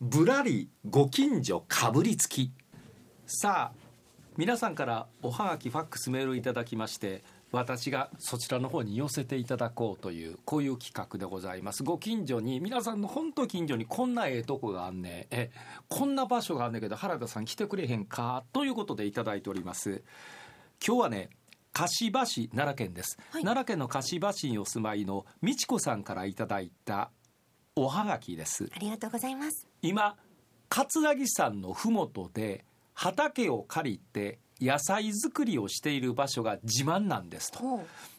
ぶらりご近所かぶりつき。さあ皆さんからおはがきファックスメールいただきまして私がそちらの方に寄せていただこうというこういう企画でございます。ご近所に皆さんの本当近所にこんなええとこがあんねえこんな場所があんねんけど原田さん来てくれへんか？ということでいただいております。今日はね柏市奈良県です、はい、奈良県の柏市にお住まいの美智子さんからいただいたおはがきです。ありがとうございます今葛城山の麓で畑を借りて野菜作りをしている場所が自慢なんですと、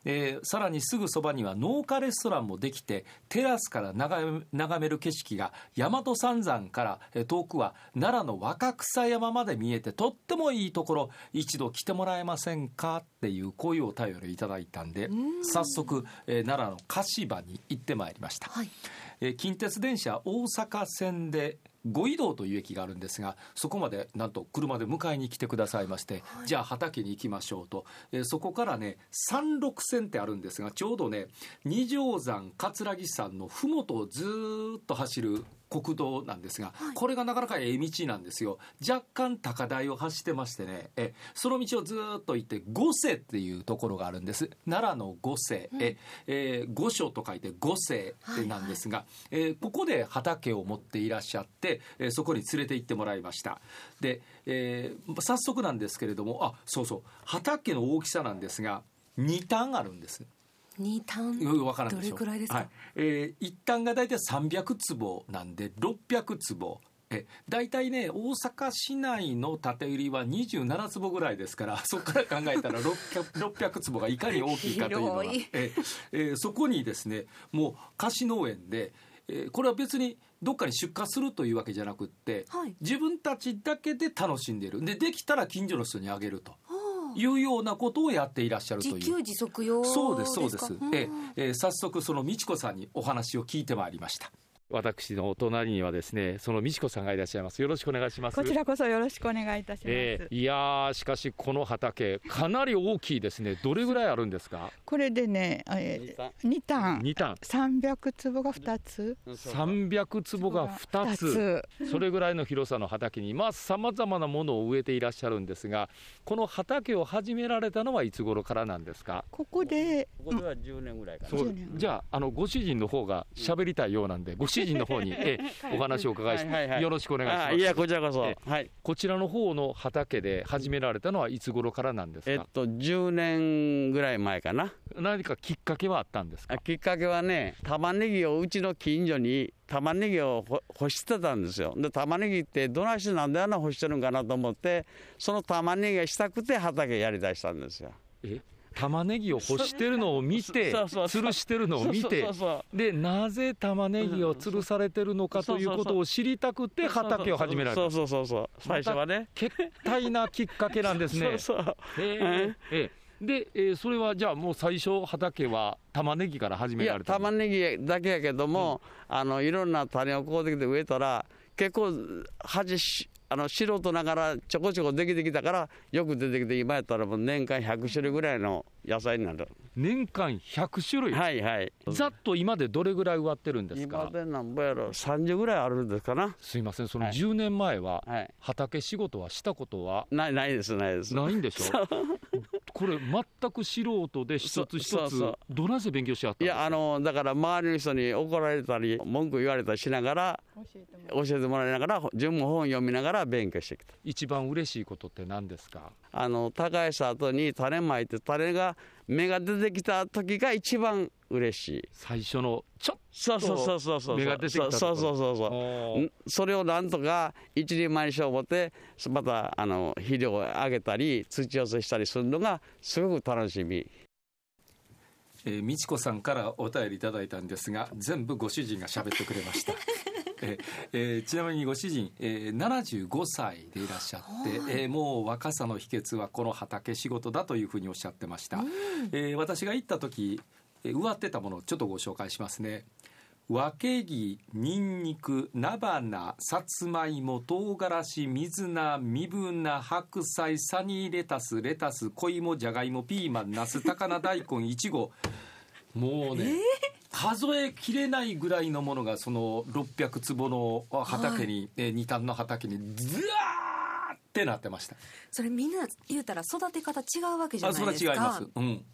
えー、さらにすぐそばには農家レストランもできてテラスから眺める景色が大和三山から遠くは奈良の若草山まで見えてとってもいいところ一度来てもらえませんかっていうこういうお便りをいただいたんで早速、えー、奈良の柏に行ってまいりました、はい、えー、近鉄電車大阪線で五移動という駅があるんですがそこまでなんと車で迎えに来てくださいまして、はい、じゃあ畑に行きましょうと、えー、そこからね山麓線ってあるんですがちょうどね二条山葛城山の麓をずっと走る国道なんですが、はい、これがなかなかええ道なんですよ。若干高台を走ってましてね。えその道をずっと行って五世っていうところがあるんです。奈良の五世、うん、ええー、御所と書いて五世なんですが、はいはい、えー、ここで畑を持っていらっしゃって、えー、そこに連れて行ってもらいました。で、えー、早速なんですけれどもあそうそう。畑の大きさなんですが2単あるんです二単分からんどれくらいですか、はい、えー、一単が大体300坪なんで600坪。え大体ね大阪市内の建売りは27坪ぐらいですから そこから考えたら 600, 600坪がいかに大きいかというのは。え、えー、そこにですねもう貸し農園で、えー、これは別にどっかに出荷するというわけじゃなくって、はい、自分たちだけで楽しんでいる。でできたら近所の人にあげると。いうようなことをやっていらっしゃるという。自給自足用そうですそうです、ええ早速その美智子さんにお話を聞いてまいりました私のお隣にはですねその美智子さんがいらっしゃいます。よろしくお願いします。こちらこそよろしくお願いいたします、えー、いやしかしこの畑かなり大きいですね。どれぐらいあるんですか？これでね、えー、2単。2単。300坪が2つ。300坪が2つ。それぐらいの広さの畑にまあさまざまなものを植えていらっしゃるんですがこの畑を始められたのはいつ頃からなんですか？ここでここでは10年ぐらいかな。じゃああのご主人の方が喋りたいようなんでご主人の方に、えお話をお伺いして、よろしくお願いします。いや、こちらこそ。はい。こちらの方の畑で始められたのはいつ頃からなんですか？えっと、10年ぐらい前かな。何かきっかけはあったんですか？きっかけはね、玉ねぎをうちの近所に玉ねぎを干してたんですよ。で、玉ねぎってどないしてなんであんな干してるんかなと思って、その玉ねぎがしたくて畑やりだしたんですよ。え玉ねぎを干してるのを見て、吊るしてるのを見て、でなぜ玉ねぎを吊るされてるのかということを知りたくて畑を始められた。そうそうそう最初はね。決体なきっかけなんですね。そ うそう。ええで、えー、それはじゃあもう最初畑は玉ねぎから始められた玉ねぎだけやけども、うん、あのいろんな種をこうできて植えたら結構恥しあの素人ながらちょこちょこできてきたからよく出てきて今やったらもう年間100種類ぐらいの野菜になる。年間100種類？はいはい。ざっと今でどれぐらい植わってるんですか？今でなんぼやろ？30ぐらいあるんですかな。すいませんその10年前は畑仕事はしたことは？ないないですないです。ないんでしょ？これ全く素人で一つ一つどなぜ勉強しはったんですか？いやあのだから周りの人に怒られたり文句言われたりしながら教えてもらいながら自分も本読みながら勉強してきた一番嬉しいことって何ですか？あの耕した後に種まいて種が芽が出てきた時が一番嬉しい。最初のちょっとそうそうそうそう芽が出てきたそうそうそうそうそれをなんとか一人前にしよう思ってまたあの肥料をあげたり土寄せしたりするのがすごく楽しみ。えー、美智子さんからお便りいただいたんですが全部ご主人が喋ってくれました え えー、ちなみにご主人、えー、75歳でいらっしゃって、えー、もう若さの秘訣はこの畑仕事だというふうにおっしゃってました、うん、えー、私が行った時植わってたものをちょっとご紹介しますね。わけぎ、にんにく、菜花、さつまいも、唐辛子、水菜、みぶ菜、白菜、サニーレタス、レタス、小芋、じゃがいも、ピーマン、ナス、高菜、大根、いちご。もうね、数えきれないぐらいのものがその600坪の畑に、えー二反の畑にずわーってなってました。それみんな言うたら育て方違うわけじゃあそれないですか。は違います、うん、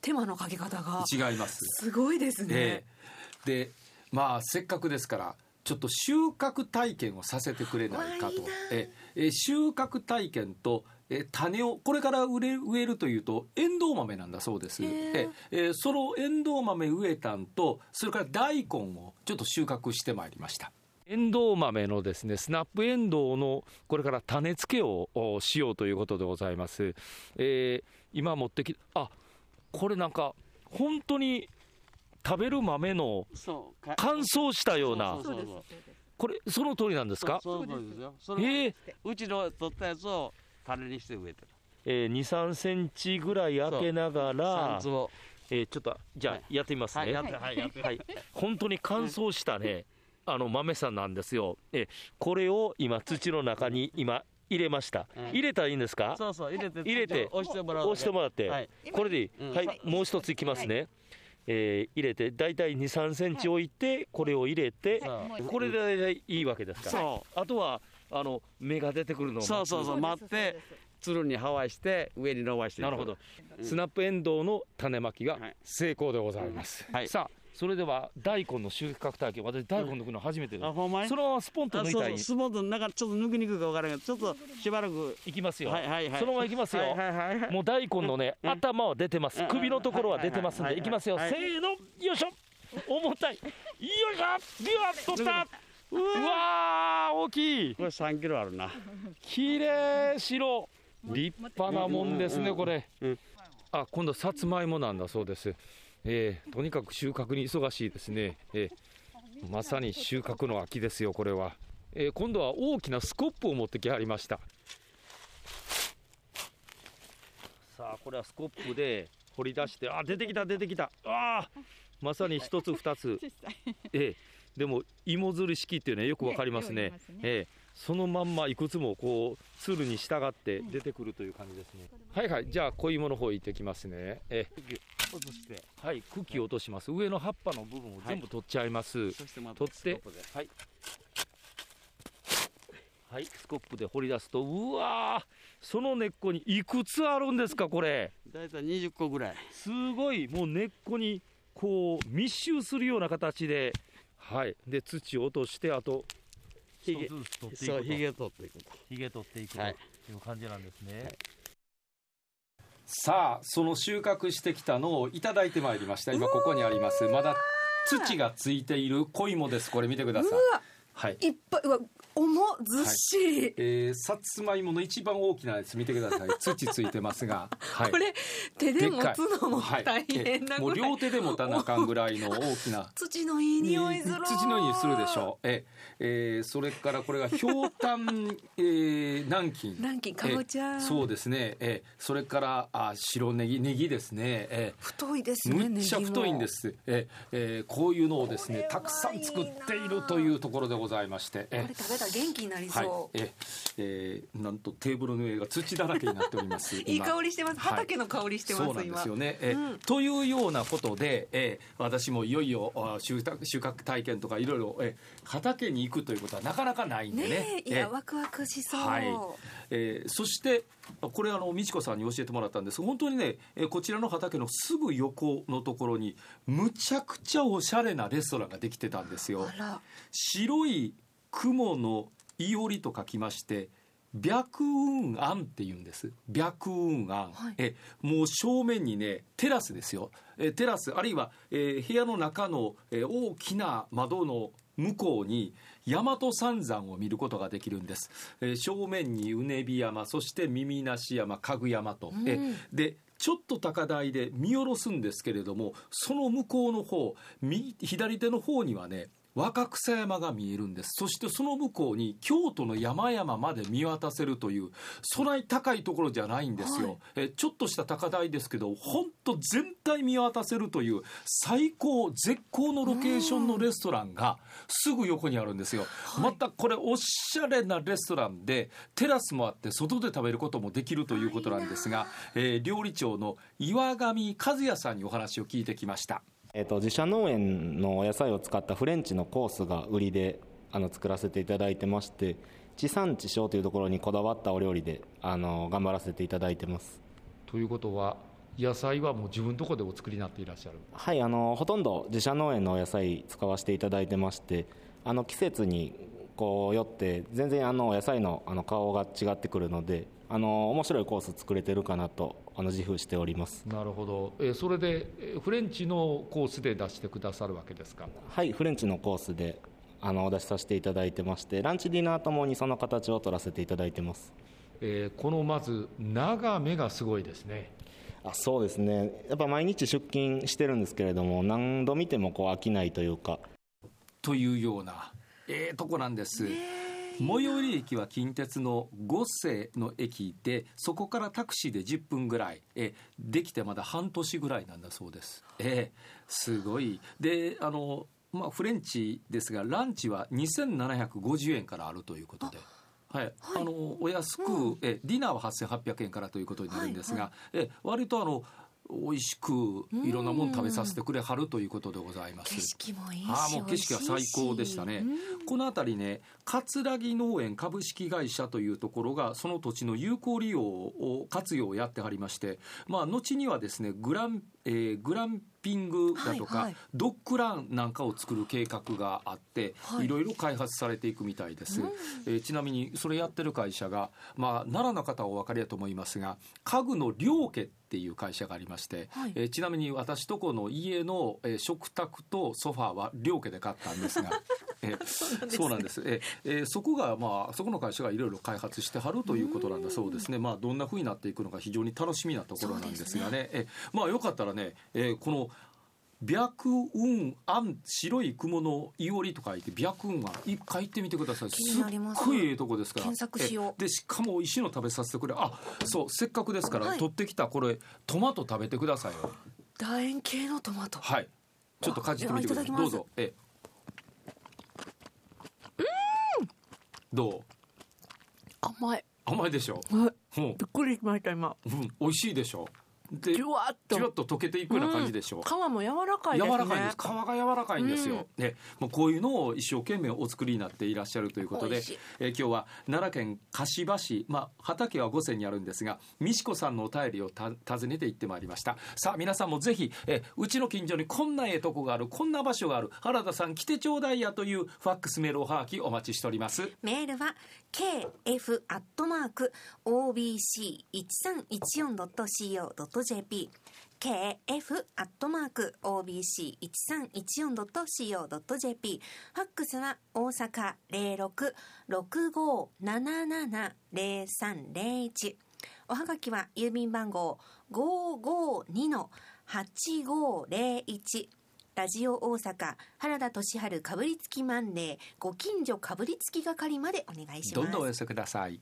手間のかけ方が。違います。すごいですね、ええ。でまあせっかくですからちょっと収穫体験をさせてくれないかと。え収穫体験とえ種をこれから植える植えるというとエンドウ豆なんだそうです。へえええそのエンドウ豆植えたんとそれから大根をちょっと収穫してまいりました。エンドウ豆のですねスナップエンドウのこれから種付けをおしようということでございます、えー今持ってきあこれなんか本当に食べる豆の乾燥したような。これその通りなんですか？そうそうですよ。えー。うちの取ったやつを種にして植えてるえー、2、3センチぐらい開けながらえーちょっとじゃあはいやってみますね。はいやってはいやってはい、本当に乾燥したね、あの豆さんなんですよ。えこれを今土の中に今入れました。うん入れたらいいんですか？そうそう入れて入れて押してもらう押してもらって、はいこれでいい。うんはい、もう一ついきますね。えー入れてだいたい2、3センチ置いて、これを入れて、そうこれで大体いいわけですから。そあとはあの芽が出てくるのをそうそうそう待ってつるにはわして上に伸ばしてなるほど、うん。スナップエンドウの種まきがはい。成功でございます、はい。さあそれでは大根の収穫体験私大根抜くの初めてです、あほんまに？そのままスポンと抜いたらいスポンとなんかちょっと抜きにくいか分からんけどちょっとしばらくいきますよ、はいはいはい。そのままいきますよ、はいはいはいはい。もう大根のね、うん。頭は出てます。うん首のところは出てますんでいきますよ、はい。せーのよいしょ。重たい。よいしょ。ビワッとった。うわー大きい。これ3キロあるな。きれい白立派なもんですねこれ、うん。あ今度さつまいもなんだそうです、えーとにかく収穫に忙しいですね、えーまさに収穫の秋ですよこれは、えー今度は大きなスコップを持ってきはりました。さあこれはスコップで掘り出してあ出てきた出てきた。あーまさに一つ二つ。ええ、でも芋づる式っていうのはよくわかりますね。ええ、そのまんまいくつもこうつるに従って出てくるという感じですね、はいはいじゃあ小芋の方行ってきますね。え落としてえはい茎を落とします。上の葉っぱの部分を全部取っちゃいます。そしてまた取って。スコップで。はい。はいスコップで掘り出すとうわーその根っこにいくつあるんですかこれ。大体20個ぐらい。すごい。もう根っこにこう密集するような形で。はい。で土を落としてあとひげ。取っていくと。ひげ取っていくと。ひげ取っていくとはいいう感じなんですね、はいさあその収穫してきたのをいただいてまいりました。今ここにあります。まだ土がついている小芋です。これ見てください。はい。いっぱい。うわ重っずっしり、えー、さつまいもの一番大きなやつ見てください。土ついてますが、はい、これ手で持つのもはい。大変なぐらい、えもう両手で持たなあかんぐらいの大きな。土のいい匂いする。土の匂いするでしょ。うえ、えー、それからこれがひょうたん、えー、南京。南京かぼちゃ。えそうですね、えー、それからあ白ネギ。ネギですね、え太いですー、ねむっちゃ太いんです、えーえー、こういうのをですねたくさん作っているというところでございまして、えこれ食べたら元気になりはいそう、ええーなんとテーブルの上が土だらけになっております。いい今香りしてます。はい畑の香りしてます、そうなんですよね。えうん。というようなことで、えー私もいよいよあ収穫収穫体験とかいろいろ、えー畑に行くということはなかなかないんで今ね。ねえいや、ワクワクしそう、はい。えーそしてこれあの美智子さんに教えてもらったんです。が本当にね、えーこちらの畑のすぐ横のところにむちゃくちゃおしゃれなレストランができてたんですよ。白い雲のいおりと書きまして白雲庵って言うんです。白雲庵、はい。えもう正面にねテラスですよ。えテラスあるいは、えー部屋の中の、えー大きな窓の向こうに大和三山を見ることができるんです、えー正面にうねび山そして耳なし山かぐ山と、えうん。でちょっと高台で見下ろすんですけれどもその向こうの方右左手の方にはね若草山が見えるんです。そしてその向こうに京都の山々まで見渡せるというそない高いところじゃないんですよ、はい。えちょっとした高台ですけど本当全体見渡せるという最高絶好のロケーションのレストランがすぐ横にあるんですよ、またこれおしゃれなレストランでテラスもあって外で食べることもできるということなんですが、えー料理長の岩上和也さんにお話を聞いてきましたえっと、自社農園のお野菜を使ったフレンチのコースが売りであの作らせていただいてまして地産地消というところにこだわったお料理であの頑張らせていただいてます。ということは野菜はもう自分とこでお作りになっていらっしゃる？はいあのほとんど自社農園のお野菜使わせていただいてましてあの季節にこうよって全然あのお野菜のあの顔が違ってくるのであの面白いコース作れてるかなとあの自負しております。なるほど、えーそれでえーフレンチのコースで出してくださるわけですか？はいフレンチのコースであのお出しさせていただいてましてランチディナーともにその形を取らせていただいてます。えーこのまず眺めがすごいですね。あそうですね。やっぱ毎日出勤してるんですけれども何度見てもこう飽きないというか。というようなええとこなんです、最寄り駅は近鉄の五世の駅でそこからタクシーで10分ぐらいえできてまだ半年ぐらいなんだそうです。ええすごい。であのまあフレンチですがランチは2750円からあるということで。はい、あのお安く、えディナーは8800円からということになるんですが、え割とあの美味しくいろんなもの食べさせてくれはるということでございます。景色もいいしああもう景色は最高でしたね。この辺りね桂木農園株式会社というところがその土地の有効利用を活用をやってはりまして、まあ後にはですねグラン、えーグランピングだとか、はいはいドッグランなんかを作る計画があって、はいいろいろ開発されていくみたいです。えーちなみにそれやってる会社がまあ奈良の方はお分かりだと思いますが家具の両家っていう会社がありまして、はいえーちなみに私とこの家の、えー食卓とソファーは両家で買ったんですが、えーそうなんです。えーえーそこがまあそこの会社がいろいろ開発してはるということなんだそうですね。まあどんな風になっていくのか非常に楽しみなところなんですがね。えーまあよかったらね、えーこの白雲庵白い雲のいおりと書いて白雲庵。一回行ってみてください。す。っごいええとこですから。検索しよう。えでしかも美味しいの食べさせてくれ。あそうせっかくですから、はい。取ってきたこれトマト食べてくださいよ。楕円形のトマト。はい。ちょっとかじってみてください。どうぞ。え。どう？甘い。甘いでしょ？はい。うん、びっくりしました今。うん、美味しいでしょ？でじゅわっと。じゅわっと溶けていくような感じでしょ、皮も柔らかいですね。柔らかいんです。皮が柔らかいんですよ、ね。もうこういうのを一生懸命お作りになっていらっしゃるということでえー今日は奈良県柏市、まあ、畑は五泉にあるんですが美智子さんのお便りをた訪ねて行ってまいりました。さあ皆さんもぜひ、えーうちの近所にこんなええとこがあるこんな場所がある原田さん来てちょうだいやというファックスメールおはがきお待ちしております。メールは kf アットマーク obc 一三一四ドット co ドット jp kf アットマーク obc 一三一四ドット co ドット jp ファックスは大阪零六六五七七零三零一。おはがきは郵便番号五五二の八五零一。ラジオ大阪原田俊治かぶりつきマンデーご近所かぶりつき係までお願いします。どんどんお寄せください。